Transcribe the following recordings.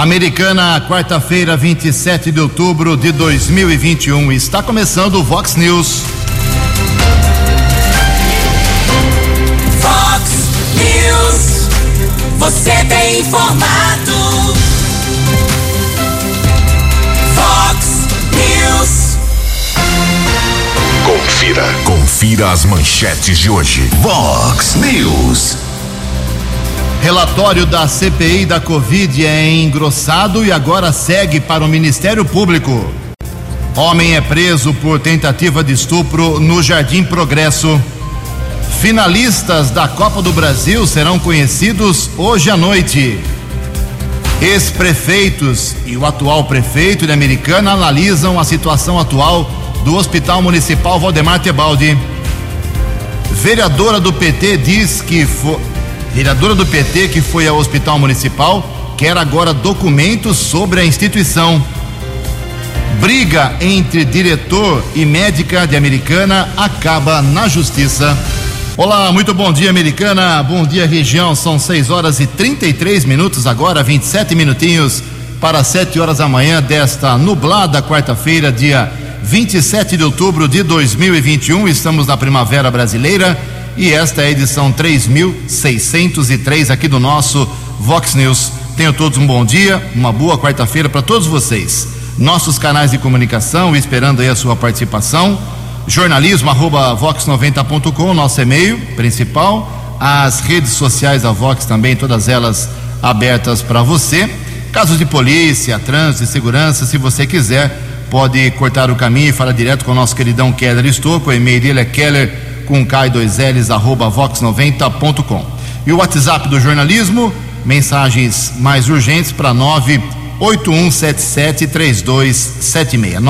Americana, quarta-feira, 27 de outubro de 2021. Está começando o Vox News. Vox News. Você tem informado. Vox News. Confira. Confira as manchetes de hoje. Vox News. Relatório da CPI da Covid é engrossado e agora segue para o Ministério Público. Homem é preso por tentativa de estupro no Jardim Progresso. Finalistas da Copa do Brasil serão conhecidos hoje à noite. Ex-prefeitos e o atual prefeito de Americana analisam a situação atual do Hospital Municipal Valdemar Tebaldi. Vereadora do PT diz que Vereadora do PT que foi ao Hospital Municipal quer agora documentos sobre a instituição. Briga entre diretor e médica de Americana acaba na justiça. Olá, muito bom dia, Americana. Bom dia, região. São 6 horas e 33 minutos agora, 27 minutinhos para 7 horas da manhã desta nublada quarta-feira, dia 27 de outubro de 2021. Estamos na primavera brasileira e esta é a edição 3603 aqui do nosso Vox News. Tenham todos um bom dia, uma boa quarta-feira para todos vocês. Nossos canais de comunicação, esperando aí a sua participação. Jornalismo arroba vox90.com, nosso e-mail principal. As redes sociais da Vox também, todas elas abertas para você. Casos de polícia, trânsito segurança, se você quiser, pode cortar o caminho e falar direto com o nosso queridão Keller Estouco. O e-mail dele é com K2Ls, arroba vox90.com. E o WhatsApp do jornalismo, mensagens mais urgentes para 981773276.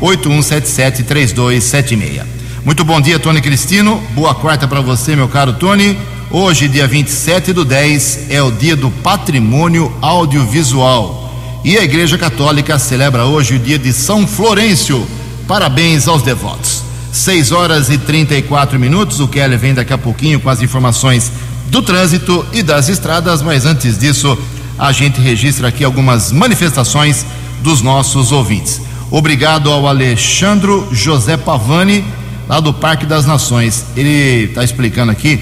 981773276. Muito bom dia, Tony Cristino. Boa quarta para você, meu caro Tony. Hoje, dia 27 do 10, é o dia do patrimônio audiovisual. E a Igreja Católica celebra hoje o dia de São Florencio. Parabéns aos devotos. 6 horas e 34 minutos. O Kelly vem daqui a pouquinho com as informações do trânsito e das estradas, mas antes disso, a gente registra aqui algumas manifestações dos nossos ouvintes. Obrigado ao Alexandro José Pavani, lá do Parque das Nações. Ele está explicando aqui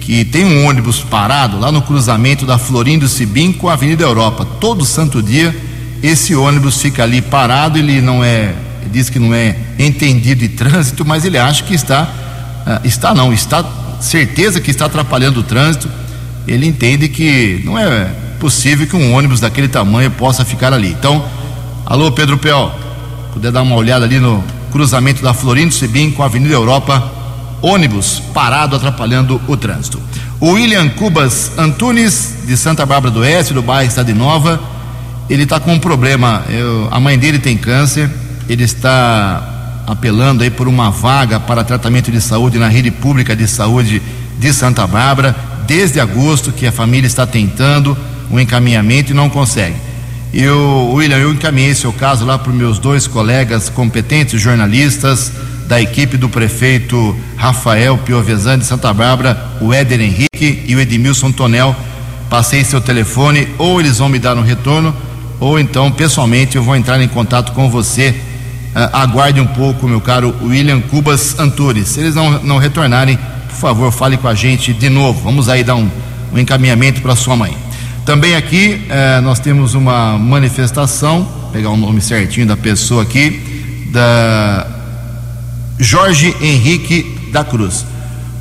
que tem um ônibus parado lá no cruzamento da Florindo Sibim com a Avenida Europa. Todo santo dia esse ônibus fica ali parado, ele não é diz que não é entendido de trânsito, mas ele acha que está, uh, está não, está certeza que está atrapalhando o trânsito. Ele entende que não é possível que um ônibus daquele tamanho possa ficar ali. Então, alô Pedro Peol, puder dar uma olhada ali no cruzamento da Florindo Sebim com a Avenida Europa, ônibus parado atrapalhando o trânsito. O William Cubas Antunes, de Santa Bárbara do Oeste, do bairro Estado Nova, ele está com um problema. Eu, a mãe dele tem câncer, ele está apelando aí por uma vaga para tratamento de saúde na rede pública de saúde de Santa Bárbara, desde agosto que a família está tentando um encaminhamento e não consegue. E o William, eu encaminhei seu caso lá para os meus dois colegas competentes jornalistas da equipe do prefeito Rafael Piovesan de Santa Bárbara, o Éder Henrique e o Edmilson Tonel. Passei seu telefone, ou eles vão me dar um retorno, ou então pessoalmente eu vou entrar em contato com você aguarde um pouco, meu caro William Cubas Antunes. Se eles não, não retornarem, por favor, fale com a gente de novo. Vamos aí dar um, um encaminhamento para sua mãe. Também aqui uh, nós temos uma manifestação, pegar o nome certinho da pessoa aqui, da Jorge Henrique da Cruz.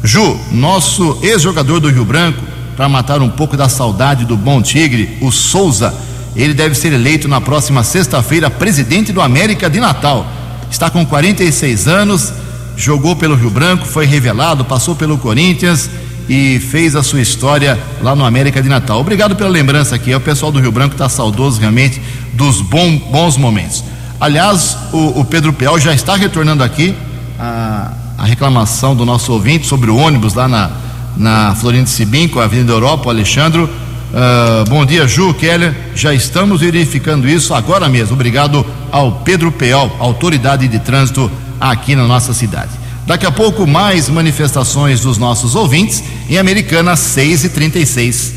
Ju, nosso ex-jogador do Rio Branco, para matar um pouco da saudade do bom tigre, o Souza ele deve ser eleito na próxima sexta-feira presidente do América de Natal. Está com 46 anos, jogou pelo Rio Branco, foi revelado, passou pelo Corinthians e fez a sua história lá no América de Natal. Obrigado pela lembrança aqui. O pessoal do Rio Branco está saudoso realmente dos bom, bons momentos. Aliás, o, o Pedro Peal já está retornando aqui a, a, reclamação do nosso ouvinte sobre o ônibus lá na, na Florindo Sibim, com a Avenida Europa, o Alexandre Uh, bom dia, Ju, Keller. Já estamos verificando isso agora mesmo. Obrigado ao Pedro Peol, autoridade de trânsito aqui na nossa cidade. Daqui a pouco, mais manifestações dos nossos ouvintes em Americana 6 e 36.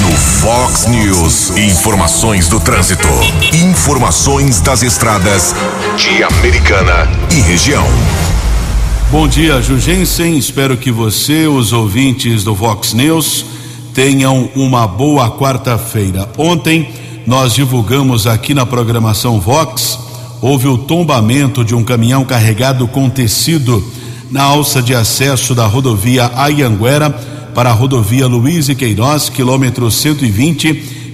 No Fox News. Informações do trânsito. Informações das estradas de Americana e região. Bom dia, Jugensen. Espero que você, os ouvintes do Fox News, tenham uma boa quarta-feira. Ontem nós divulgamos aqui na programação Vox, houve o tombamento de um caminhão carregado com tecido na alça de acesso da rodovia Ayanguera para a rodovia Luiz e Queiroz, quilômetro 120,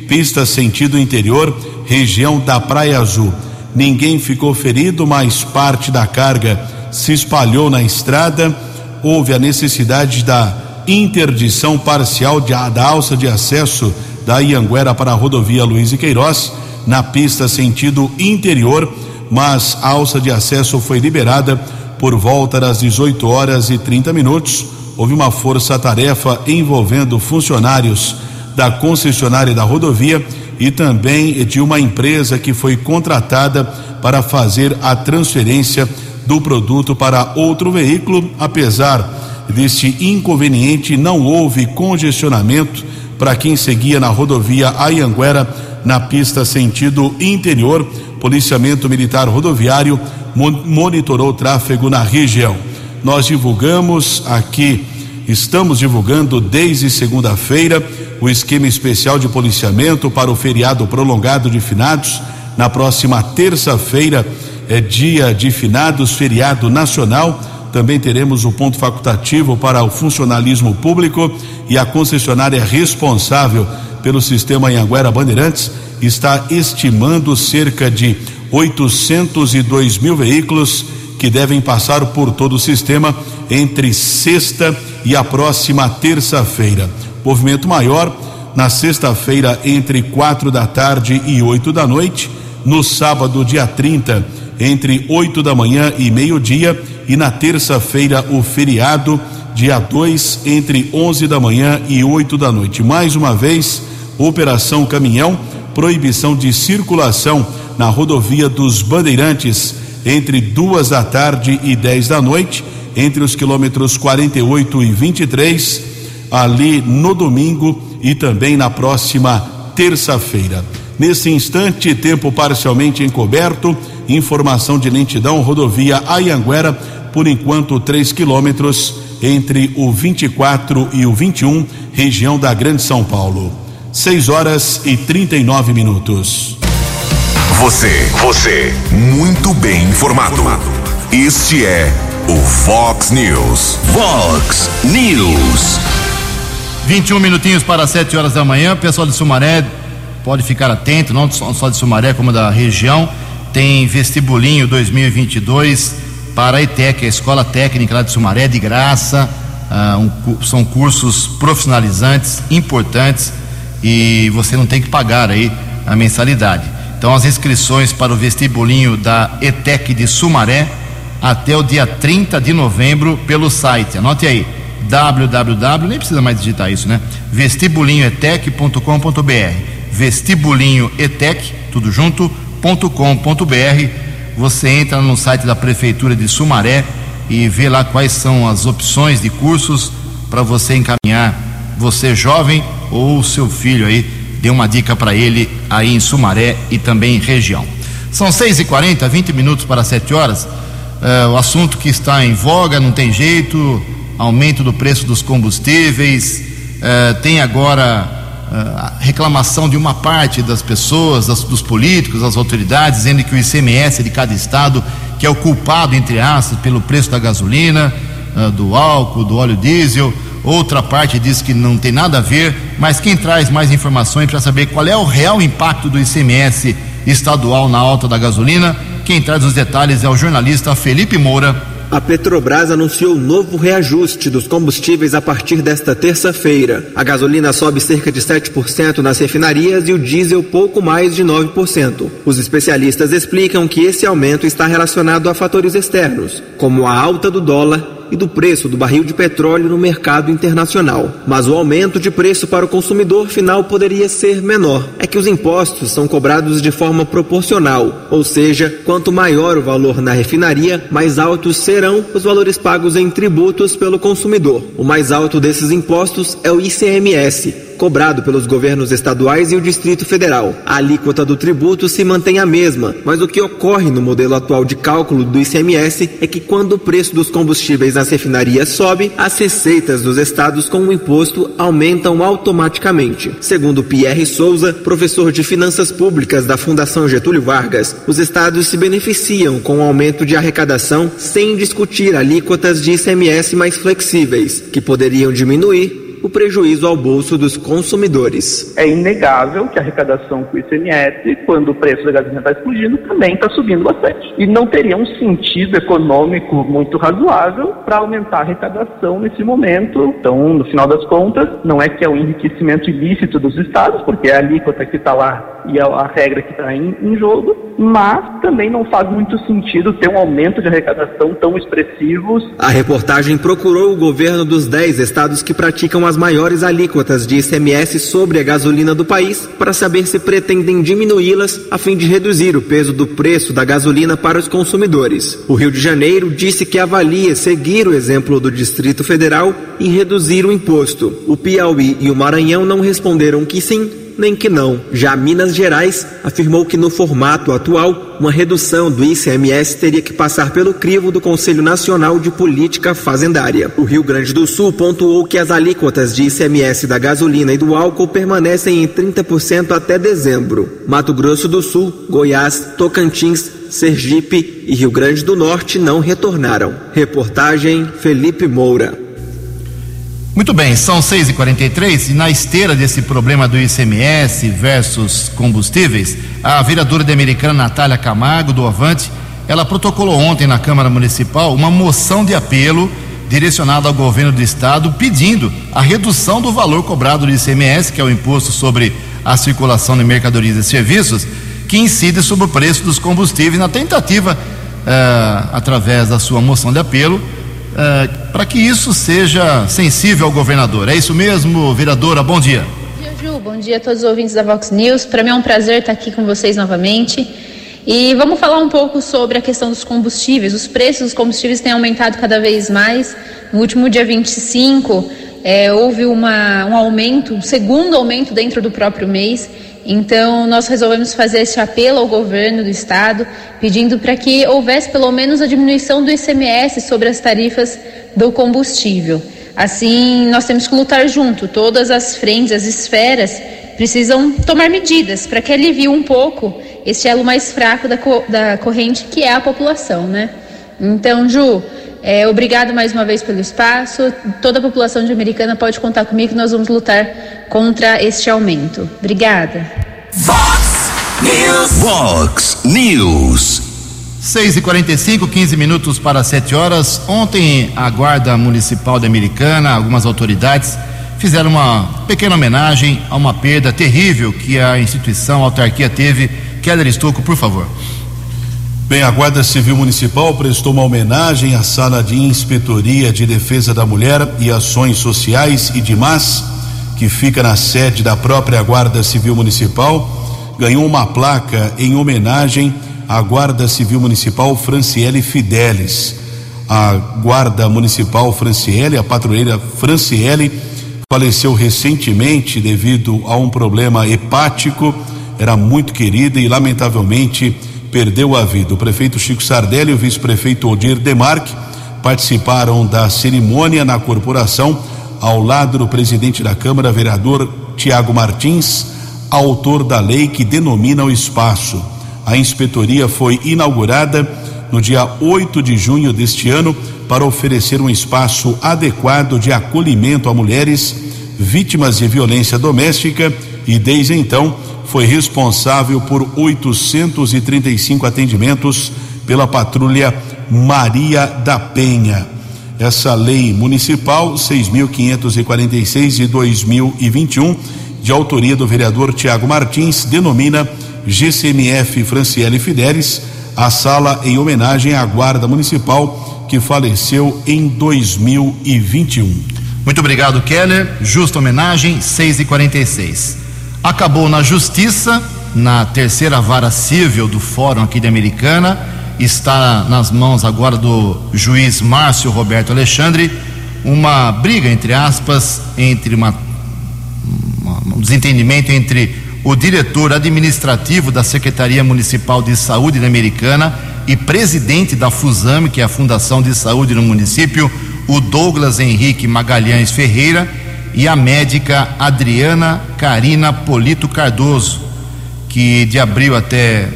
pista sentido interior, região da Praia Azul. Ninguém ficou ferido, mas parte da carga se espalhou na estrada. Houve a necessidade da interdição parcial de, da alça de acesso da Ianguera para a rodovia Luiz e Queiroz, na pista sentido interior, mas a alça de acesso foi liberada por volta das 18 horas e 30 minutos. Houve uma força-tarefa envolvendo funcionários da concessionária da rodovia e também de uma empresa que foi contratada para fazer a transferência do produto para outro veículo. Apesar deste inconveniente, não houve congestionamento para quem seguia na rodovia Ayanguera, na pista sentido interior. Policiamento Militar Rodoviário monitorou o tráfego na região. Nós divulgamos aqui, estamos divulgando desde segunda-feira o esquema especial de policiamento para o feriado prolongado de finados. Na próxima terça-feira é dia de finados, feriado nacional. Também teremos o ponto facultativo para o funcionalismo público e a concessionária responsável pelo sistema Anhanguera Bandeirantes está estimando cerca de 802 mil veículos que devem passar por todo o sistema entre sexta e a próxima terça-feira. Movimento maior na sexta-feira entre quatro da tarde e oito da noite, no sábado, dia 30, entre oito da manhã e meio-dia, e na terça-feira, o feriado, dia 2, entre onze da manhã e oito da noite. Mais uma vez, Operação Caminhão, proibição de circulação na rodovia dos Bandeirantes entre duas da tarde e dez da noite, entre os quilômetros 48 e 23, ali no domingo e também na próxima terça-feira. Nesse instante, tempo parcialmente encoberto, informação de lentidão, rodovia Ayanguera, por enquanto 3 quilômetros entre o 24 e o 21, região da Grande São Paulo. 6 horas e 39 minutos. Você, você, muito bem informado. Este é o Fox News. Fox News. 21 minutinhos para 7 horas da manhã. Pessoal de Sumaré, pode ficar atento, não só de Sumaré, como da região. Tem vestibulinho 2022 para a ETEC, a Escola Técnica lá de Sumaré, de graça. Ah, um, são cursos profissionalizantes, importantes e você não tem que pagar aí a mensalidade. Então as inscrições para o vestibulinho da ETEC de Sumaré até o dia 30 de novembro pelo site. Anote aí www, nem precisa mais digitar isso, né? vestibulinhoetec.com.br. Vestibulinhoetec, tudo junto.com.br. Você entra no site da prefeitura de Sumaré e vê lá quais são as opções de cursos para você encaminhar você jovem ou seu filho aí, dê uma dica para ele aí em Sumaré e também em região. São 6 e 40 20 minutos para 7 horas. Uh, o assunto que está em voga, não tem jeito, aumento do preço dos combustíveis, uh, tem agora a reclamação de uma parte das pessoas, das, dos políticos, das autoridades, dizendo que o ICMS de cada estado, que é o culpado, entre aspas, pelo preço da gasolina, do álcool, do óleo diesel, outra parte diz que não tem nada a ver, mas quem traz mais informações para saber qual é o real impacto do ICMS estadual na alta da gasolina, quem traz os detalhes é o jornalista Felipe Moura. A Petrobras anunciou novo reajuste dos combustíveis a partir desta terça-feira. A gasolina sobe cerca de 7% nas refinarias e o diesel pouco mais de 9%. Os especialistas explicam que esse aumento está relacionado a fatores externos, como a alta do dólar e do preço do barril de petróleo no mercado internacional. Mas o aumento de preço para o consumidor final poderia ser menor. É que os impostos são cobrados de forma proporcional, ou seja, quanto maior o valor na refinaria, mais altos serão os valores pagos em tributos pelo consumidor. O mais alto desses impostos é o ICMS cobrado pelos governos estaduais e o Distrito Federal. A alíquota do tributo se mantém a mesma, mas o que ocorre no modelo atual de cálculo do ICMS é que quando o preço dos combustíveis nas refinarias sobe, as receitas dos estados com o imposto aumentam automaticamente. Segundo Pierre Souza, professor de Finanças Públicas da Fundação Getúlio Vargas, os estados se beneficiam com o aumento de arrecadação sem discutir alíquotas de ICMS mais flexíveis, que poderiam diminuir o prejuízo ao bolso dos consumidores. É inegável que a arrecadação com o ICMS, quando o preço da gasolina está explodindo, também está subindo bastante. E não teria um sentido econômico muito razoável para aumentar a arrecadação nesse momento. Então, no final das contas, não é que é um enriquecimento ilícito dos estados, porque é a alíquota que está lá e a, a regra que está em, em jogo, mas também não faz muito sentido ter um aumento de arrecadação tão expressivos. A reportagem procurou o governo dos 10 estados que praticam as maiores alíquotas de ICMS sobre a gasolina do país para saber se pretendem diminuí-las a fim de reduzir o peso do preço da gasolina para os consumidores. O Rio de Janeiro disse que avalia seguir o exemplo do Distrito Federal e reduzir o imposto. O Piauí e o Maranhão não responderam que sim nem que não. Já Minas Gerais afirmou que no formato atual, uma redução do ICMS teria que passar pelo crivo do Conselho Nacional de Política Fazendária. O Rio Grande do Sul pontuou que as alíquotas de ICMS da gasolina e do álcool permanecem em 30% até dezembro. Mato Grosso do Sul, Goiás, Tocantins, Sergipe e Rio Grande do Norte não retornaram. Reportagem Felipe Moura. Muito bem, são 6h43 e na esteira desse problema do ICMS versus combustíveis, a vereadora de Americana Natália Camargo, do Avante, ela protocolou ontem na Câmara Municipal uma moção de apelo direcionada ao governo do estado pedindo a redução do valor cobrado do ICMS, que é o imposto sobre a circulação de mercadorias e serviços, que incide sobre o preço dos combustíveis na tentativa, uh, através da sua moção de apelo, uh, para que isso seja sensível ao governador. É isso mesmo, vereadora? Bom dia. Bom dia, Ju. Bom dia a todos os ouvintes da Vox News. Para mim é um prazer estar aqui com vocês novamente. E vamos falar um pouco sobre a questão dos combustíveis. Os preços dos combustíveis têm aumentado cada vez mais. No último dia 25, é, houve uma, um aumento, um segundo aumento dentro do próprio mês. Então, nós resolvemos fazer esse apelo ao governo do estado, pedindo para que houvesse pelo menos a diminuição do ICMS sobre as tarifas do combustível. Assim, nós temos que lutar junto, todas as frentes, as esferas precisam tomar medidas para que alivie um pouco esse elo mais fraco da, co da corrente, que é a população, né? Então, Ju, é, obrigado mais uma vez pelo espaço. Toda a população de Americana pode contar comigo que nós vamos lutar contra este aumento. Obrigada. Fox News. Fox News. 6 e 45 15 minutos para 7 horas. Ontem, a Guarda Municipal de Americana, algumas autoridades, fizeram uma pequena homenagem a uma perda terrível que a instituição, a autarquia teve. Keller Estocco, por favor. Bem, a Guarda Civil Municipal prestou uma homenagem à Sala de Inspetoria de Defesa da Mulher e Ações Sociais e demais, que fica na sede da própria Guarda Civil Municipal. Ganhou uma placa em homenagem à Guarda Civil Municipal Franciele Fidelis. A Guarda Municipal Franciele, a patrulheira Franciele, faleceu recentemente devido a um problema hepático. Era muito querida e, lamentavelmente, perdeu a vida. O prefeito Chico Sardelli e o vice-prefeito Odir Demarque participaram da cerimônia na corporação, ao lado do presidente da Câmara, vereador Tiago Martins, autor da lei que denomina o espaço. A inspetoria foi inaugurada no dia 8 de junho deste ano para oferecer um espaço adequado de acolhimento a mulheres vítimas de violência doméstica e desde então foi responsável por 835 atendimentos pela patrulha Maria da Penha. Essa lei municipal 6.546 de 2021, de autoria do vereador Tiago Martins, denomina GCMF Franciele Fidelis, a sala em homenagem à Guarda Municipal que faleceu em 2021. Muito obrigado, Keller. Justa homenagem, 6 e 46 acabou na justiça, na terceira vara civil do Fórum aqui de Americana, está nas mãos agora do juiz Márcio Roberto Alexandre, uma briga, entre aspas, entre uma, um desentendimento entre o diretor administrativo da Secretaria Municipal de Saúde da Americana e presidente da FUSAM, que é a Fundação de Saúde no município, o Douglas Henrique Magalhães Ferreira, e a médica Adriana Carina Polito Cardoso, que de abril até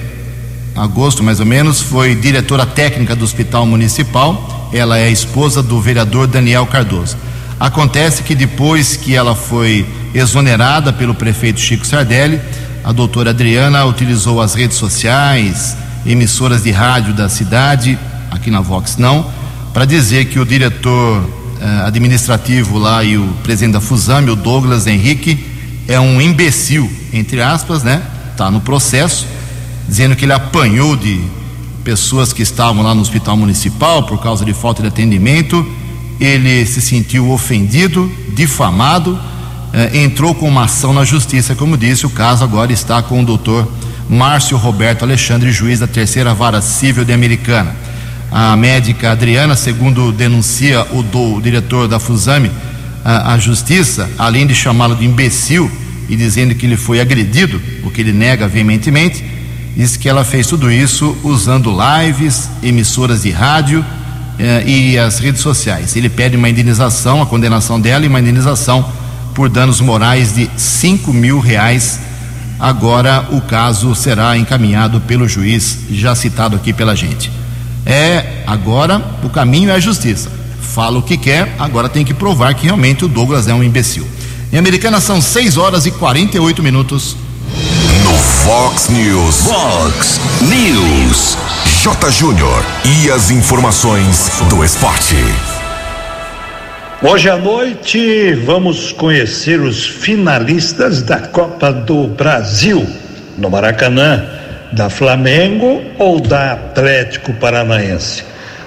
agosto, mais ou menos, foi diretora técnica do Hospital Municipal. Ela é esposa do vereador Daniel Cardoso. Acontece que depois que ela foi exonerada pelo prefeito Chico Sardelli, a doutora Adriana utilizou as redes sociais, emissoras de rádio da cidade, aqui na Vox não, para dizer que o diretor administrativo lá e o presidente da Fusame, o Douglas Henrique, é um imbecil, entre aspas, né? Tá no processo, dizendo que ele apanhou de pessoas que estavam lá no hospital municipal por causa de falta de atendimento. Ele se sentiu ofendido, difamado, eh, entrou com uma ação na justiça, como disse, o caso agora está com o doutor Márcio Roberto Alexandre, juiz da terceira vara civil de Americana. A médica Adriana, segundo denuncia o, do, o diretor da Fusame, a, a justiça, além de chamá-lo de imbecil e dizendo que ele foi agredido, o que ele nega veementemente, diz que ela fez tudo isso usando lives, emissoras de rádio eh, e as redes sociais. Ele pede uma indenização, a condenação dela e uma indenização por danos morais de 5 mil reais Agora o caso será encaminhado pelo juiz, já citado aqui pela gente. É, agora o caminho é a justiça. Fala o que quer, agora tem que provar que realmente o Douglas é um imbecil. Em Americana são 6 horas e 48 minutos. No Fox News. Fox News. J. Júnior. E as informações do esporte. Hoje à noite vamos conhecer os finalistas da Copa do Brasil no Maracanã, da Flamengo ou da Atlético Paranaense.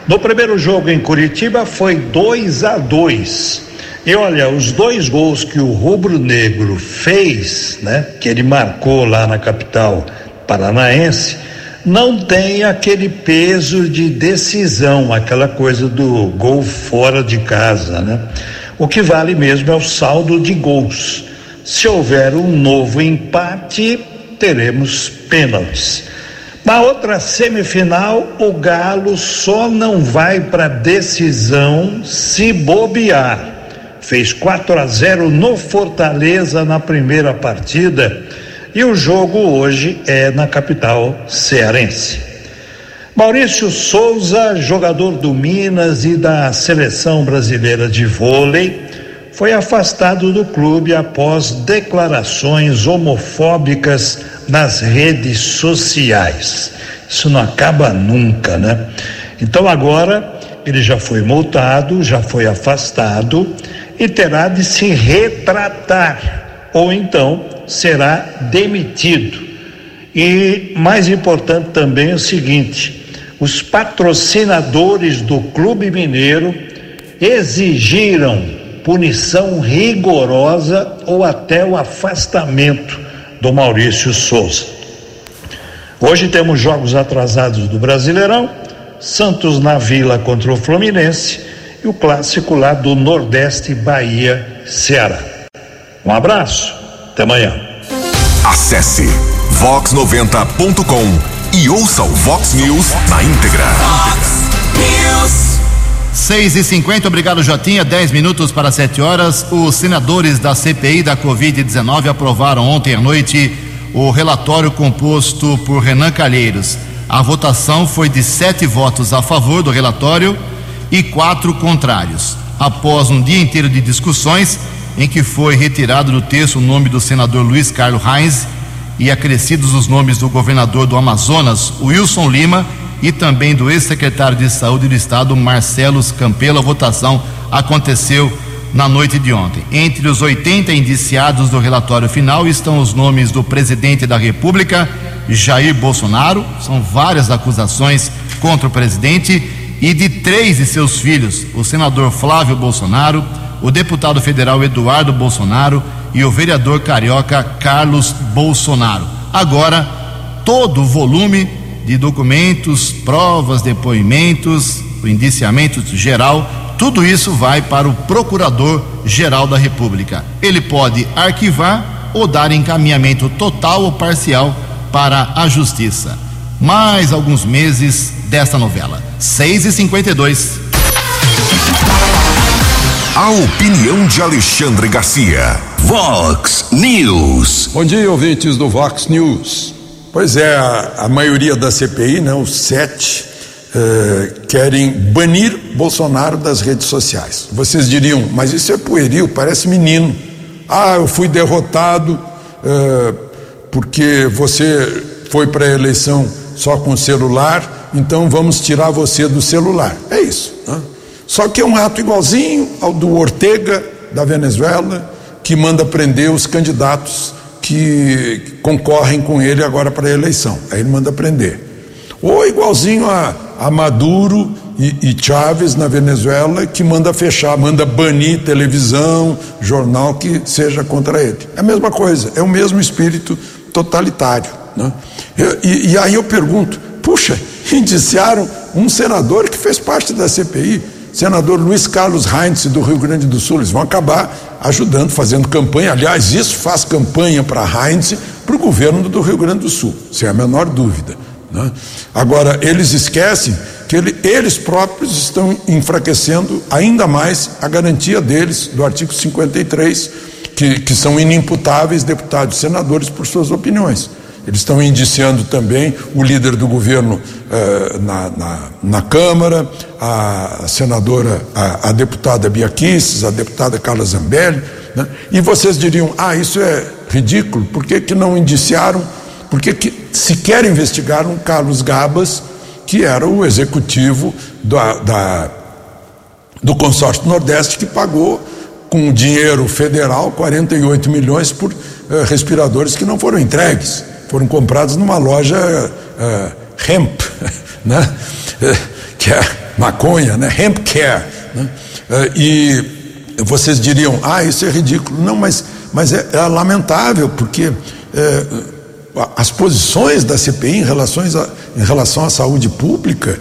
No primeiro jogo em Curitiba foi 2 a 2. E olha, os dois gols que o Rubro Negro fez, né, que ele marcou lá na capital paranaense, não tem aquele peso de decisão, aquela coisa do gol fora de casa, né? O que vale mesmo é o saldo de gols. Se houver um novo empate, teremos pênaltis. Na outra semifinal, o Galo só não vai para decisão se bobear. Fez 4 a 0 no Fortaleza na primeira partida e o jogo hoje é na capital cearense. Maurício Souza, jogador do Minas e da seleção brasileira de vôlei, foi afastado do clube após declarações homofóbicas nas redes sociais. Isso não acaba nunca, né? Então agora ele já foi multado, já foi afastado e terá de se retratar ou então será demitido. E mais importante também é o seguinte: os patrocinadores do Clube Mineiro exigiram punição rigorosa ou até o afastamento do Maurício Souza. Hoje temos jogos atrasados do Brasileirão, Santos na Vila contra o Fluminense e o clássico lá do Nordeste Bahia Ceará. Um abraço, até amanhã. Acesse vox90.com e ouça o Vox News na íntegra. Vox News. 6 e 50 obrigado Jotinha, 10 minutos para 7 horas. Os senadores da CPI da Covid-19 aprovaram ontem à noite o relatório composto por Renan Calheiros. A votação foi de sete votos a favor do relatório e quatro contrários. Após um dia inteiro de discussões, em que foi retirado do texto o nome do senador Luiz Carlos Reis e acrescidos os nomes do governador do Amazonas, Wilson Lima, e também do ex-secretário de Saúde do Estado, Marcelo Campelo. A votação aconteceu na noite de ontem. Entre os 80 indiciados do relatório final estão os nomes do presidente da República, Jair Bolsonaro, são várias acusações contra o presidente, e de três de seus filhos, o senador Flávio Bolsonaro o deputado federal Eduardo Bolsonaro e o vereador carioca Carlos Bolsonaro. Agora, todo o volume de documentos, provas, depoimentos, o indiciamento geral, tudo isso vai para o Procurador-Geral da República. Ele pode arquivar ou dar encaminhamento total ou parcial para a justiça. Mais alguns meses desta novela. 6 e 52 A opinião de Alexandre Garcia. Vox News. Bom dia, ouvintes do Vox News. Pois é, a, a maioria da CPI, né, os sete, eh, querem banir Bolsonaro das redes sociais. Vocês diriam, mas isso é pueril, parece menino. Ah, eu fui derrotado eh, porque você foi para a eleição só com celular, então vamos tirar você do celular. É isso. Né? Só que é um ato igualzinho ao do Ortega, da Venezuela, que manda prender os candidatos que concorrem com ele agora para a eleição. Aí ele manda prender. Ou igualzinho a, a Maduro e, e Chávez na Venezuela, que manda fechar, manda banir televisão, jornal que seja contra ele. É a mesma coisa, é o mesmo espírito totalitário. Né? E, e aí eu pergunto: puxa, indiciaram um senador que fez parte da CPI, senador Luiz Carlos Heinz, do Rio Grande do Sul. Eles vão acabar ajudando, fazendo campanha. Aliás, isso faz campanha para Heinz, para o governo do Rio Grande do Sul, sem a menor dúvida. Né? Agora, eles esquecem que ele, eles próprios estão enfraquecendo ainda mais a garantia deles, do artigo 53, que, que são inimputáveis deputados e senadores por suas opiniões. Eles estão indiciando também o líder do governo eh, na, na, na, Câmara, a senadora, a, a deputada Bia a deputada Carla Zambelli. Né? E vocês diriam: ah, isso é ridículo, por que, que não indiciaram? Por que, que sequer investigaram Carlos Gabas, que era o executivo da, da, do consórcio Nordeste, que pagou com dinheiro federal 48 milhões por eh, respiradores que não foram entregues foram comprados numa loja uh, hemp, né? que é maconha, né? hemp care. Né? Uh, e vocês diriam, ah, isso é ridículo. Não, mas, mas é, é lamentável, porque é, as posições da CPI em, relações a, em relação à saúde pública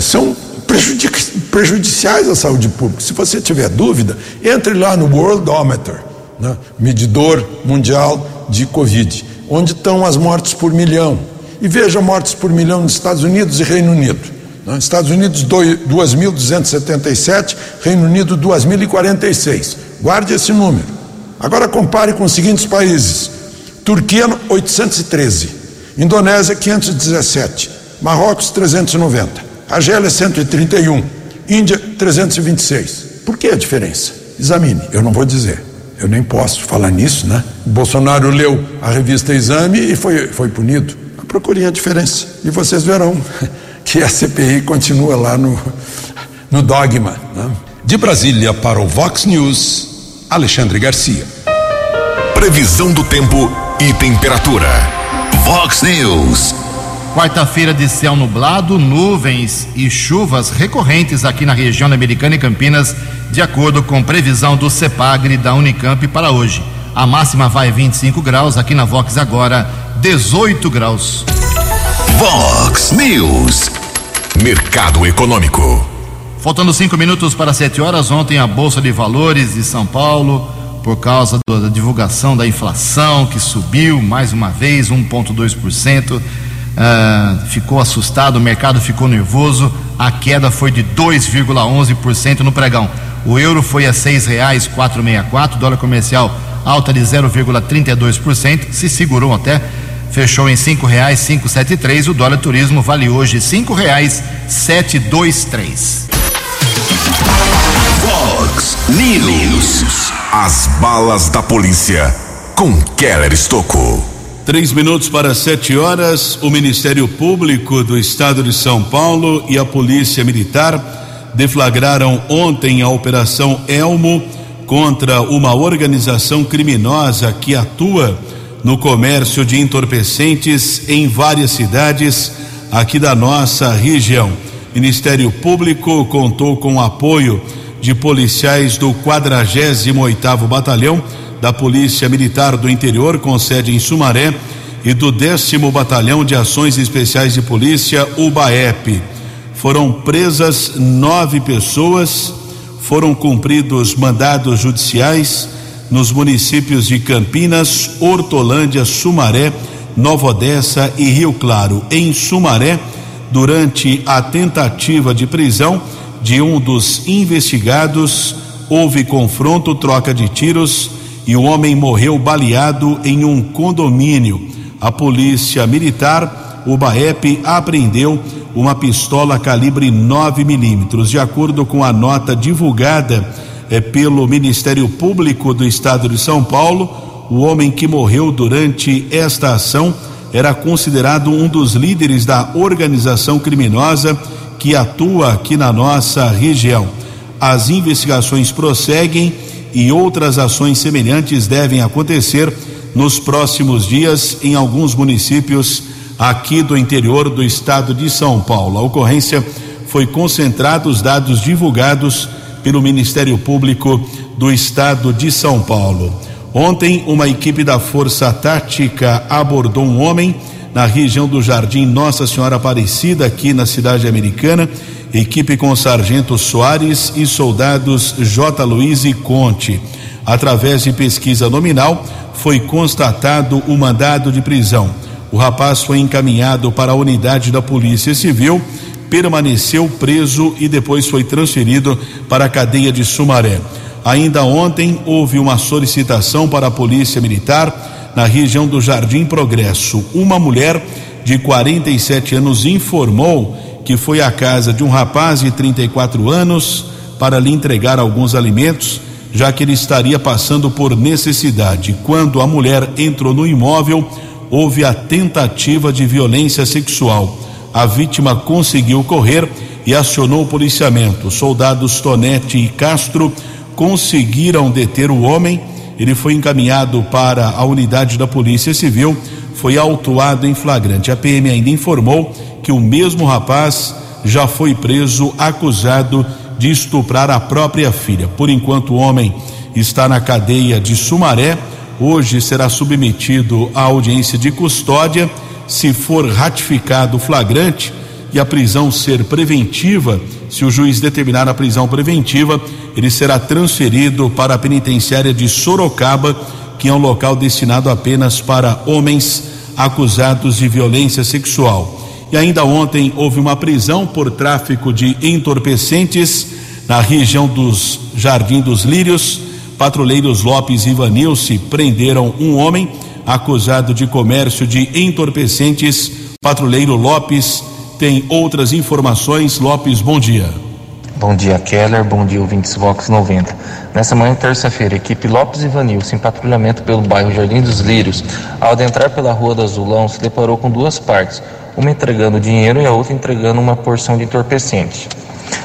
são prejudici prejudiciais à saúde pública. Se você tiver dúvida, entre lá no Worldometer, né? medidor mundial de Covid onde estão as mortes por milhão. E veja mortes por milhão nos Estados Unidos e Reino Unido. Né? Estados Unidos 2.277, Reino Unido 2.046. Guarde esse número. Agora compare com os seguintes países: Turquia 813, Indonésia 517, Marrocos 390, Argélia 131, Índia 326. Por que a diferença? Examine, eu não vou dizer. Eu nem posso falar nisso, né? Bolsonaro leu a revista Exame e foi, foi punido. Procurem a diferença e vocês verão que a CPI continua lá no, no dogma. Né? De Brasília para o Vox News, Alexandre Garcia. Previsão do tempo e temperatura. Vox News. Quarta-feira de céu nublado, nuvens e chuvas recorrentes aqui na região da Americana e Campinas, de acordo com previsão do CEPAGRE da Unicamp para hoje. A máxima vai 25 graus, aqui na Vox agora 18 graus. Vox News. Mercado Econômico. Faltando cinco minutos para 7 horas, ontem a Bolsa de Valores de São Paulo, por causa da divulgação da inflação que subiu mais uma vez 1,2%. Uh, ficou assustado, o mercado ficou nervoso, a queda foi de 2,11% no pregão. O euro foi a seis reais quatro dólar comercial alta de 0,32%, se segurou até, fechou em cinco reais cinco O dólar turismo vale hoje cinco reais sete Fox News. As balas da polícia com Keller Estocou. Três minutos para sete horas, o Ministério Público do Estado de São Paulo e a Polícia Militar deflagraram ontem a Operação Elmo contra uma organização criminosa que atua no comércio de entorpecentes em várias cidades aqui da nossa região. Ministério Público contou com o apoio de policiais do 48º Batalhão da Polícia Militar do Interior, com sede em Sumaré, e do décimo Batalhão de Ações Especiais de Polícia, UBAEP. Foram presas nove pessoas, foram cumpridos mandados judiciais nos municípios de Campinas, Hortolândia, Sumaré, Nova Odessa e Rio Claro. Em Sumaré, durante a tentativa de prisão de um dos investigados, houve confronto, troca de tiros e o homem morreu baleado em um condomínio. A polícia militar, o BAEP, apreendeu uma pistola calibre 9 milímetros. De acordo com a nota divulgada eh, pelo Ministério Público do Estado de São Paulo, o homem que morreu durante esta ação era considerado um dos líderes da organização criminosa que atua aqui na nossa região. As investigações prosseguem e outras ações semelhantes devem acontecer nos próximos dias em alguns municípios aqui do interior do estado de São Paulo. A ocorrência foi concentrada os dados divulgados pelo Ministério Público do estado de São Paulo. Ontem, uma equipe da Força Tática abordou um homem na região do Jardim Nossa Senhora Aparecida, aqui na cidade americana. Equipe com Sargento Soares e soldados J. Luiz e Conte. Através de pesquisa nominal, foi constatado o mandado de prisão. O rapaz foi encaminhado para a unidade da Polícia Civil, permaneceu preso e depois foi transferido para a cadeia de Sumaré. Ainda ontem houve uma solicitação para a Polícia Militar na região do Jardim Progresso. Uma mulher de 47 anos informou que foi à casa de um rapaz de 34 anos para lhe entregar alguns alimentos, já que ele estaria passando por necessidade. Quando a mulher entrou no imóvel, houve a tentativa de violência sexual. A vítima conseguiu correr e acionou o policiamento. Soldados Tonete e Castro conseguiram deter o homem. Ele foi encaminhado para a unidade da Polícia Civil, foi autuado em flagrante. A PM ainda informou que o mesmo rapaz já foi preso acusado de estuprar a própria filha. Por enquanto, o homem está na cadeia de Sumaré hoje será submetido à audiência de custódia. Se for ratificado o flagrante e a prisão ser preventiva, se o juiz determinar a prisão preventiva, ele será transferido para a penitenciária de Sorocaba, que é um local destinado apenas para homens acusados de violência sexual. E ainda ontem houve uma prisão por tráfico de entorpecentes na região dos Jardim dos Lírios patrulheiros Lopes e Vanilce prenderam um homem acusado de comércio de entorpecentes. Patrulheiro Lopes tem outras informações. Lopes, bom dia. Bom dia, Keller. Bom dia, ouvintes Vox 90. Nessa manhã, terça-feira, equipe Lopes e Vanilce, em patrulhamento pelo bairro Jardim dos Lírios, ao adentrar pela Rua do Azulão, se deparou com duas partes, uma entregando dinheiro e a outra entregando uma porção de entorpecente.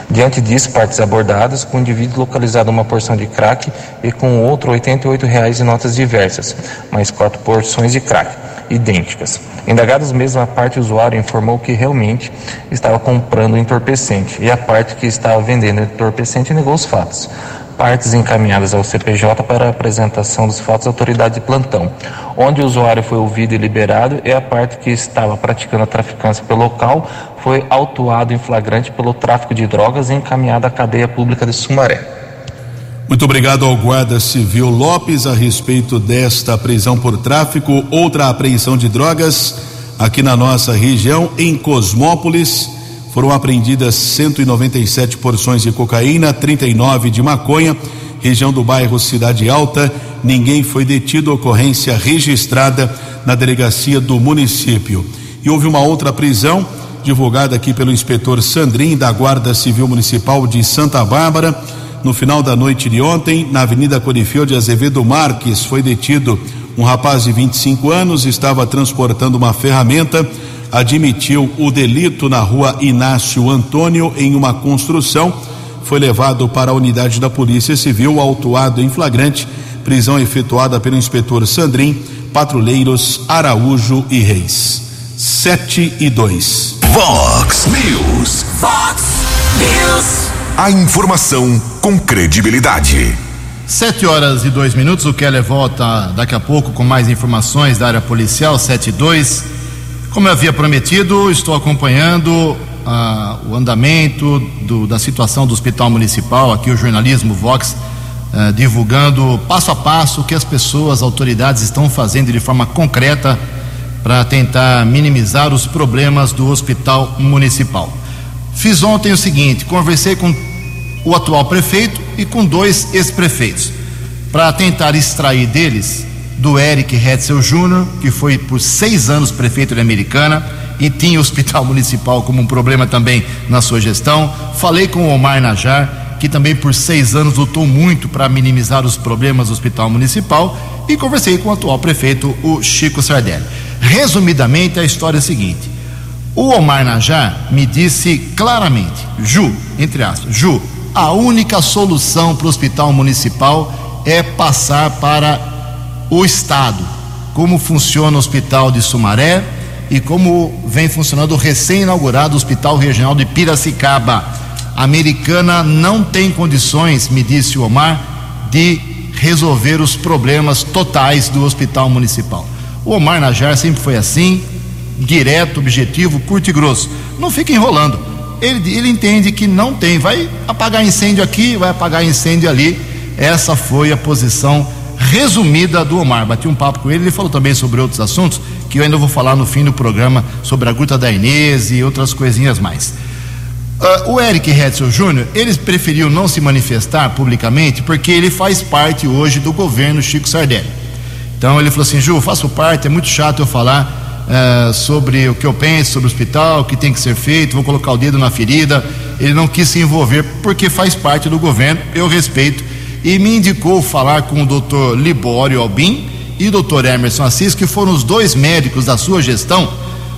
Diante disso, partes abordadas, com o indivíduo localizado uma porção de crack e com outro 88 reais em notas diversas, mais quatro porções de crack, idênticas. Indagados mesmo, a parte usuário informou que realmente estava comprando entorpecente e a parte que estava vendendo entorpecente negou os fatos partes encaminhadas ao CPJ para apresentação dos fatos à autoridade de plantão. Onde o usuário foi ouvido e liberado e a parte que estava praticando a traficância pelo local foi autuado em flagrante pelo tráfico de drogas e encaminhado à cadeia pública de Sumaré. Muito obrigado ao guarda civil Lopes a respeito desta prisão por tráfico, outra apreensão de drogas aqui na nossa região em Cosmópolis foram apreendidas 197 porções de cocaína, 39 de maconha, região do bairro Cidade Alta. Ninguém foi detido, ocorrência registrada na delegacia do município. E houve uma outra prisão, divulgada aqui pelo inspetor Sandrin, da Guarda Civil Municipal de Santa Bárbara. No final da noite de ontem, na Avenida Corifeu de Azevedo Marques, foi detido um rapaz de 25 anos, estava transportando uma ferramenta admitiu o delito na rua Inácio Antônio em uma construção. Foi levado para a unidade da Polícia Civil, autuado em flagrante, prisão efetuada pelo inspetor Sandrin, patrulheiros Araújo e Reis. 7 e 2. Vox News. Vox News. A informação com credibilidade. Sete horas e dois minutos. O Keller volta daqui a pouco com mais informações da área policial. Sete e dois. Como eu havia prometido, estou acompanhando ah, o andamento do, da situação do Hospital Municipal, aqui o jornalismo Vox uh, divulgando passo a passo o que as pessoas, autoridades estão fazendo de forma concreta para tentar minimizar os problemas do hospital municipal. Fiz ontem o seguinte: conversei com o atual prefeito e com dois ex-prefeitos, para tentar extrair deles, do Eric Hetzel Júnior, que foi por seis anos prefeito de Americana e tinha o hospital municipal como um problema também na sua gestão. Falei com o Omar Najar, que também por seis anos lutou muito para minimizar os problemas do hospital municipal, e conversei com o atual prefeito, o Chico Sardelli. Resumidamente, a história é a seguinte: o Omar Najar me disse claramente, Ju, entre aspas, Ju, a única solução para o hospital municipal é passar para o Estado. Como funciona o hospital de Sumaré e como vem funcionando o recém-inaugurado Hospital Regional de Piracicaba. A americana não tem condições, me disse o Omar, de resolver os problemas totais do hospital municipal. O Omar Najar sempre foi assim, direto, objetivo, curto e grosso. Não fica enrolando. Ele, ele entende que não tem, vai apagar incêndio aqui, vai apagar incêndio ali. Essa foi a posição resumida do Omar. Bati um papo com ele, ele falou também sobre outros assuntos que eu ainda vou falar no fim do programa sobre a Gruta da Inês e outras coisinhas mais. Uh, o Eric Hetzel Júnior, ele preferiu não se manifestar publicamente porque ele faz parte hoje do governo Chico Sardelli. Então ele falou assim: Ju, faço parte, é muito chato eu falar uh, sobre o que eu penso sobre o hospital, o que tem que ser feito, vou colocar o dedo na ferida. Ele não quis se envolver porque faz parte do governo, eu respeito. E me indicou falar com o doutor Libório Albim e o doutor Emerson Assis, que foram os dois médicos da sua gestão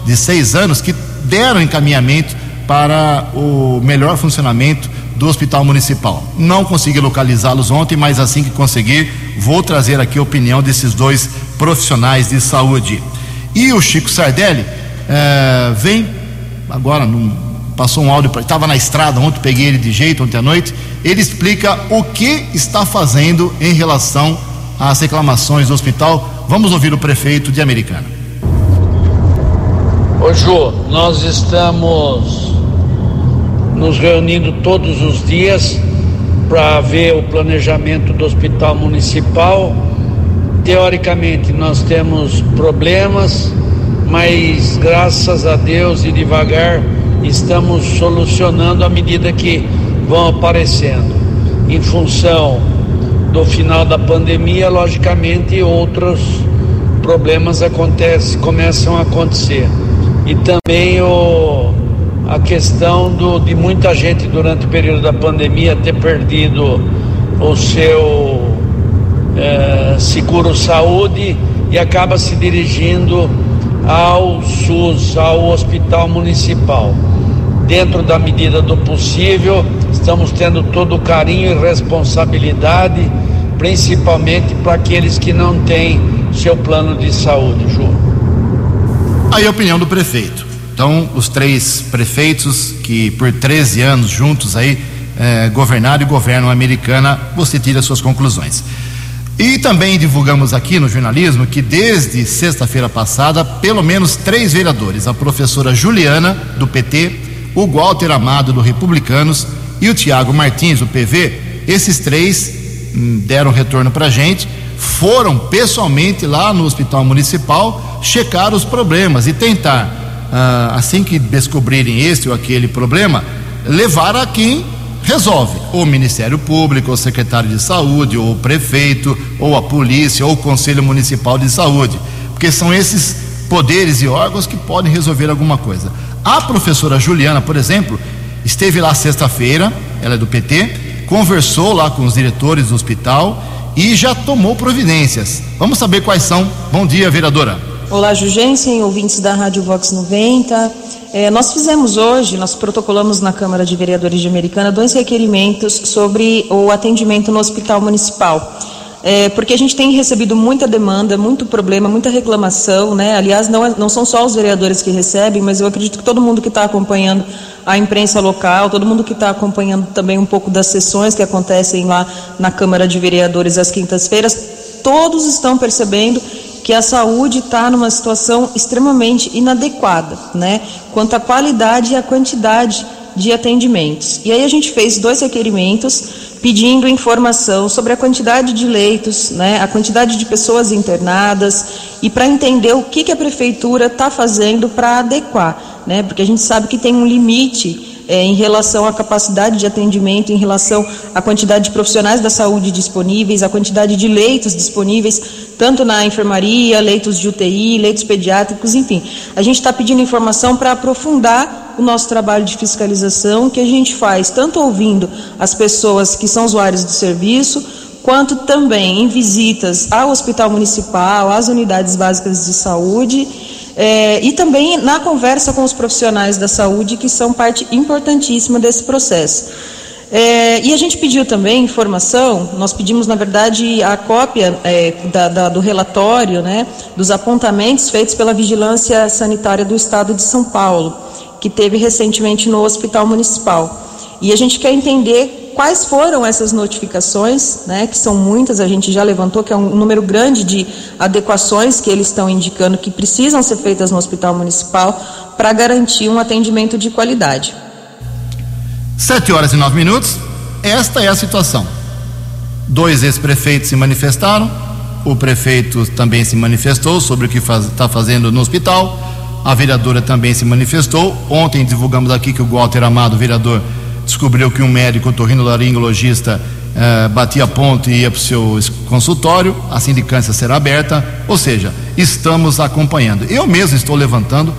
de seis anos que deram encaminhamento para o melhor funcionamento do Hospital Municipal. Não consegui localizá-los ontem, mas assim que conseguir, vou trazer aqui a opinião desses dois profissionais de saúde. E o Chico Sardelli é, vem agora, num, passou um áudio, estava na estrada ontem, peguei ele de jeito ontem à noite. Ele explica o que está fazendo em relação às reclamações do hospital. Vamos ouvir o prefeito de Americana. Ô Ju, nós estamos nos reunindo todos os dias para ver o planejamento do hospital municipal Teoricamente nós temos problemas, mas graças a Deus e devagar estamos solucionando à medida que vão aparecendo. Em função do final da pandemia, logicamente outros problemas acontecem, começam a acontecer. E também o, a questão do, de muita gente durante o período da pandemia ter perdido o seu é, seguro saúde e acaba se dirigindo ao SUS, ao hospital municipal. Dentro da medida do possível, estamos tendo todo o carinho e responsabilidade, principalmente para aqueles que não têm seu plano de saúde, Ju. Aí a opinião do prefeito. Então, os três prefeitos que por 13 anos juntos aí eh, governaram e governam a americana, você tira suas conclusões. E também divulgamos aqui no jornalismo que desde sexta-feira passada, pelo menos três vereadores, a professora Juliana, do PT, o Walter Amado, do Republicanos, e o Tiago Martins, do PV, esses três hum, deram retorno para a gente, foram pessoalmente lá no Hospital Municipal checar os problemas e tentar, ah, assim que descobrirem este ou aquele problema, levar a quem resolve. O Ministério Público, o secretário de Saúde, ou o prefeito, ou a polícia, ou o Conselho Municipal de Saúde. Porque são esses poderes e órgãos que podem resolver alguma coisa. A professora Juliana, por exemplo, esteve lá sexta-feira, ela é do PT, conversou lá com os diretores do hospital e já tomou providências. Vamos saber quais são. Bom dia, vereadora. Olá, Jugensen, ouvintes da Rádio Vox 90. É, nós fizemos hoje, nós protocolamos na Câmara de Vereadores de Americana dois requerimentos sobre o atendimento no Hospital Municipal. É, porque a gente tem recebido muita demanda, muito problema, muita reclamação, né? Aliás, não, é, não são só os vereadores que recebem, mas eu acredito que todo mundo que está acompanhando a imprensa local, todo mundo que está acompanhando também um pouco das sessões que acontecem lá na Câmara de Vereadores às quintas-feiras, todos estão percebendo que a saúde está numa situação extremamente inadequada, né? Quanto à qualidade e à quantidade de atendimentos. E aí a gente fez dois requerimentos pedindo informação sobre a quantidade de leitos, né, a quantidade de pessoas internadas e para entender o que, que a prefeitura está fazendo para adequar, né, porque a gente sabe que tem um limite é, em relação à capacidade de atendimento, em relação à quantidade de profissionais da saúde disponíveis, à quantidade de leitos disponíveis, tanto na enfermaria, leitos de UTI, leitos pediátricos, enfim. A gente está pedindo informação para aprofundar o nosso trabalho de fiscalização que a gente faz, tanto ouvindo as pessoas que são usuários do serviço, quanto também em visitas ao Hospital Municipal, às unidades básicas de saúde é, e também na conversa com os profissionais da saúde, que são parte importantíssima desse processo. É, e a gente pediu também informação, nós pedimos, na verdade, a cópia é, da, da, do relatório, né, dos apontamentos feitos pela Vigilância Sanitária do Estado de São Paulo, que teve recentemente no Hospital Municipal. E a gente quer entender quais foram essas notificações, né, que são muitas, a gente já levantou, que é um número grande de adequações que eles estão indicando que precisam ser feitas no Hospital Municipal para garantir um atendimento de qualidade. Sete horas e nove minutos, esta é a situação. Dois ex-prefeitos se manifestaram, o prefeito também se manifestou sobre o que está faz, tá fazendo no hospital, a vereadora também se manifestou. Ontem divulgamos aqui que o Walter Amado, vereador, descobriu que um médico otorrinolaringologista eh, batia ponto e ia para o seu consultório, a sindicância será aberta, ou seja, estamos acompanhando. Eu mesmo estou levantando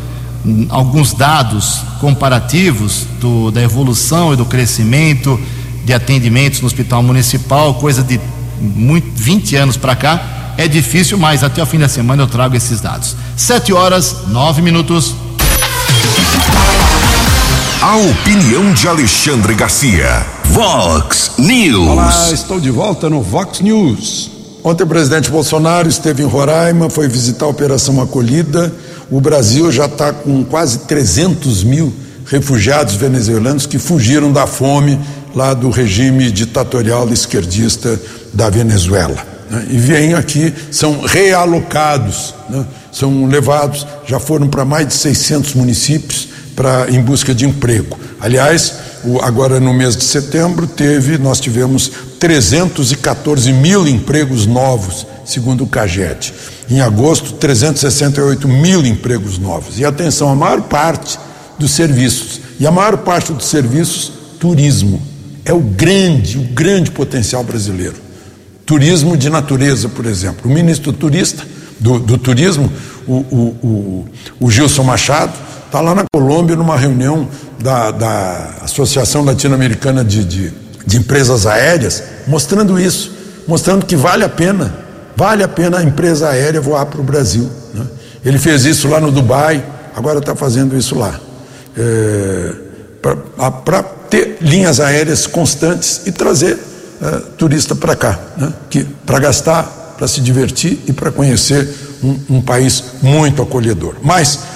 hum, alguns dados comparativos do, da evolução e do crescimento de atendimentos no hospital municipal, coisa de muito, 20 anos para cá. É difícil, mas até o fim da semana eu trago esses dados. Sete horas, nove minutos. A opinião de Alexandre Garcia. Vox News. Olá, estou de volta no Vox News. Ontem o presidente Bolsonaro esteve em Roraima, foi visitar a Operação Acolhida. O Brasil já está com quase 300 mil refugiados venezuelanos que fugiram da fome lá do regime ditatorial esquerdista da Venezuela. Né? E vêm aqui, são realocados, né? são levados, já foram para mais de 600 municípios para em busca de emprego. Aliás, o, agora no mês de setembro teve, nós tivemos 314 mil empregos novos, segundo o CAGED. Em agosto, 368 mil empregos novos. E atenção, a maior parte dos serviços, e a maior parte dos serviços, turismo. É o grande, o grande potencial brasileiro. Turismo de natureza, por exemplo. O ministro turista, do, do turismo, o, o, o, o Gilson Machado, está lá na Colômbia numa reunião da, da Associação Latino-Americana de, de, de, Empresas Aéreas, mostrando isso, mostrando que vale a pena, vale a pena a empresa aérea voar para o Brasil. Né? Ele fez isso lá no Dubai, agora está fazendo isso lá. É, para ter linhas aéreas constantes e trazer é, turista para cá, né? para gastar, para se divertir e para conhecer um, um país muito acolhedor. Mas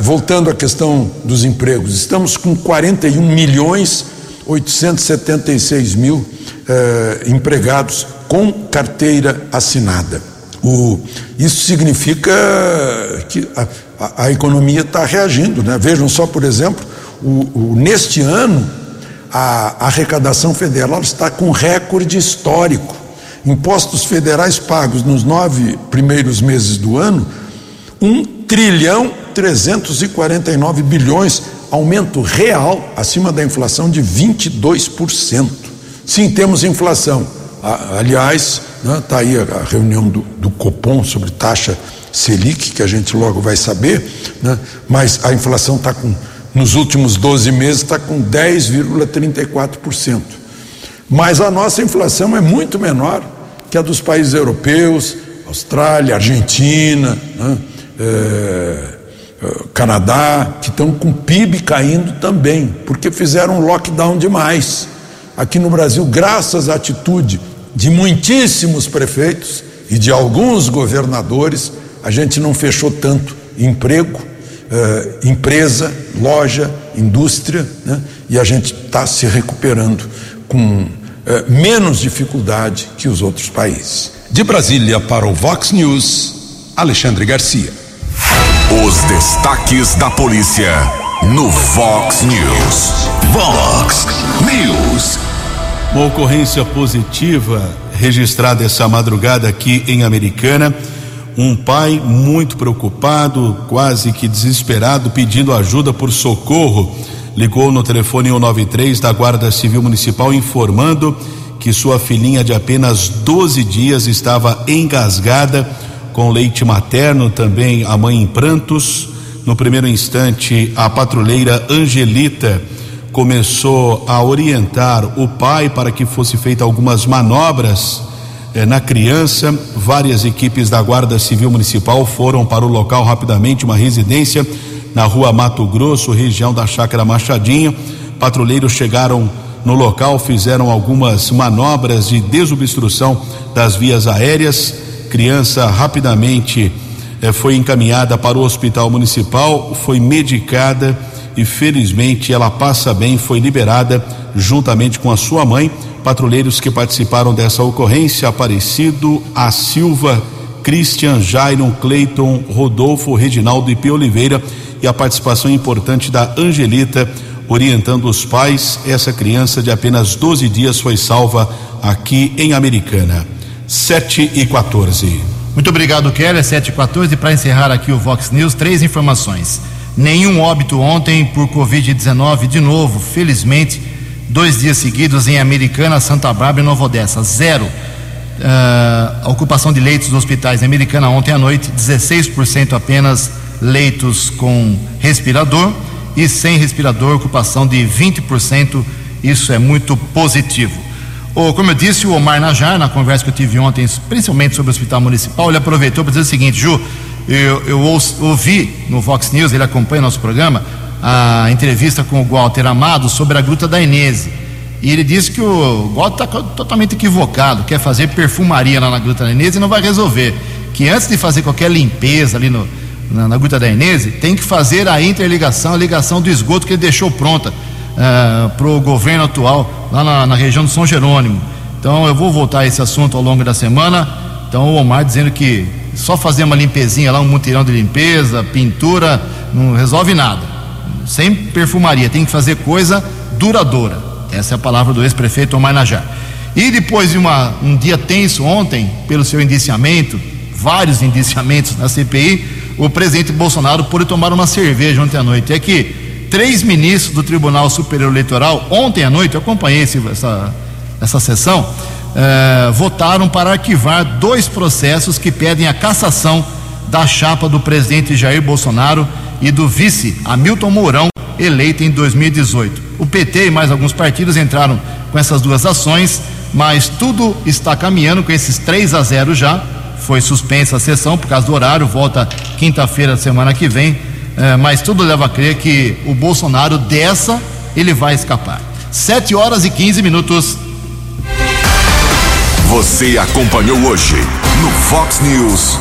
voltando à questão dos empregos, estamos com 41 milhões 876 mil eh, empregados com carteira assinada. O, isso significa que a, a, a economia está reagindo. Né? Vejam só, por exemplo, o, o, neste ano a, a arrecadação federal está com recorde histórico. Impostos federais pagos nos nove primeiros meses do ano, um trilhão 349 bilhões, aumento real acima da inflação de 22%. Sim, temos inflação. Aliás, está né, aí a, reunião do, do, Copom sobre taxa Selic, que a gente logo vai saber, né, mas a inflação está com, nos últimos 12 meses, está com 10,34%. Mas a nossa inflação é muito menor que a dos países europeus, Austrália, Argentina, né, é, Canadá, que estão com PIB caindo também, porque fizeram um lockdown demais. Aqui no Brasil, graças à atitude de muitíssimos prefeitos e de alguns governadores, a gente não fechou tanto emprego, eh, empresa, loja, indústria, né? e a gente está se recuperando com eh, menos dificuldade que os outros países. De Brasília para o Vox News, Alexandre Garcia. Os destaques da polícia no Vox News. Vox News. Uma ocorrência positiva registrada essa madrugada aqui em Americana. Um pai muito preocupado, quase que desesperado, pedindo ajuda por socorro. Ligou no telefone 193 da Guarda Civil Municipal informando que sua filhinha de apenas 12 dias estava engasgada com leite materno, também a mãe em prantos. No primeiro instante, a patrulheira Angelita começou a orientar o pai para que fosse feita algumas manobras eh, na criança. Várias equipes da Guarda Civil Municipal foram para o local rapidamente, uma residência na rua Mato Grosso, região da Chácara Machadinha. Patrulheiros chegaram no local, fizeram algumas manobras de desobstrução das vias aéreas. Criança rapidamente eh, foi encaminhada para o hospital municipal, foi medicada e felizmente ela passa bem, foi liberada juntamente com a sua mãe. Patrulheiros que participaram dessa ocorrência: Aparecido, a Silva, Christian, Jairon, Cleiton, Rodolfo, Reginaldo e P. Oliveira e a participação importante da Angelita, orientando os pais. Essa criança de apenas 12 dias foi salva aqui em Americana. 7 e 14. Muito obrigado, Keller. 7 e 14. Para encerrar aqui o Vox News, três informações. Nenhum óbito ontem por Covid-19, de novo, felizmente, dois dias seguidos em Americana, Santa Bárbara e Nova Odessa. Zero. Uh, ocupação de leitos dos hospitais em Americana ontem à noite, 16% apenas leitos com respirador e sem respirador, ocupação de 20%. Isso é muito positivo. Oh, como eu disse, o Omar Najar, na conversa que eu tive ontem, principalmente sobre o Hospital Municipal, ele aproveitou para dizer o seguinte: Ju, eu, eu ouvi no Vox News, ele acompanha nosso programa, a entrevista com o Walter Amado sobre a Gruta da Inese. E ele disse que o Walter está totalmente equivocado, quer fazer perfumaria lá na Gruta da Inese e não vai resolver. Que antes de fazer qualquer limpeza ali no, na, na Gruta da Inese, tem que fazer a interligação, a ligação do esgoto que ele deixou pronta ah, para o governo atual, lá na, na região de São Jerônimo. Então eu vou voltar a esse assunto ao longo da semana. Então o Omar dizendo que só fazer uma limpezinha lá, um mutirão de limpeza, pintura, não resolve nada. Sem perfumaria, tem que fazer coisa duradoura. Essa é a palavra do ex-prefeito Omar Najar. E depois de uma, um dia tenso ontem, pelo seu indiciamento, vários indiciamentos na CPI, o presidente Bolsonaro pôde tomar uma cerveja ontem à noite. É que três ministros do Tribunal Superior Eleitoral, ontem à noite, eu acompanhei essa, essa sessão, eh, votaram para arquivar dois processos que pedem a cassação da chapa do presidente Jair Bolsonaro e do vice Hamilton Mourão, eleito em 2018. O PT e mais alguns partidos entraram com essas duas ações, mas tudo está caminhando com esses 3 a 0 já. Foi suspensa a sessão por causa do horário, volta quinta-feira semana que vem, eh, mas tudo leva a crer que o Bolsonaro dessa ele vai escapar. 7 horas e 15 minutos. Você acompanhou hoje no Fox News.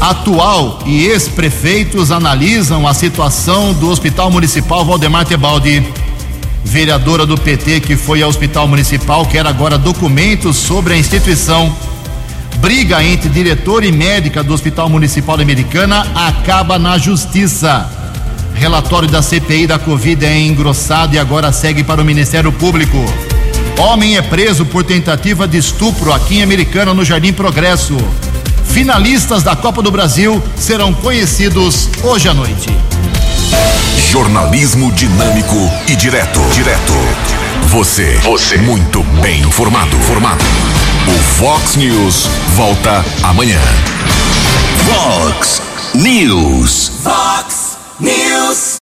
Atual e ex-prefeitos analisam a situação do Hospital Municipal Valdemar Tebaldi. Vereadora do PT que foi ao Hospital Municipal quer agora documentos sobre a instituição. Briga entre diretor e médica do Hospital Municipal Americana acaba na justiça. Relatório da CPI da Covid é engrossado e agora segue para o Ministério Público. Homem é preso por tentativa de estupro aqui em Americana, no Jardim Progresso. Finalistas da Copa do Brasil serão conhecidos hoje à noite. Jornalismo dinâmico e direto. Direto. Você. Você. Muito bem informado. Formado. O Fox News volta amanhã. Fox News. Fox News.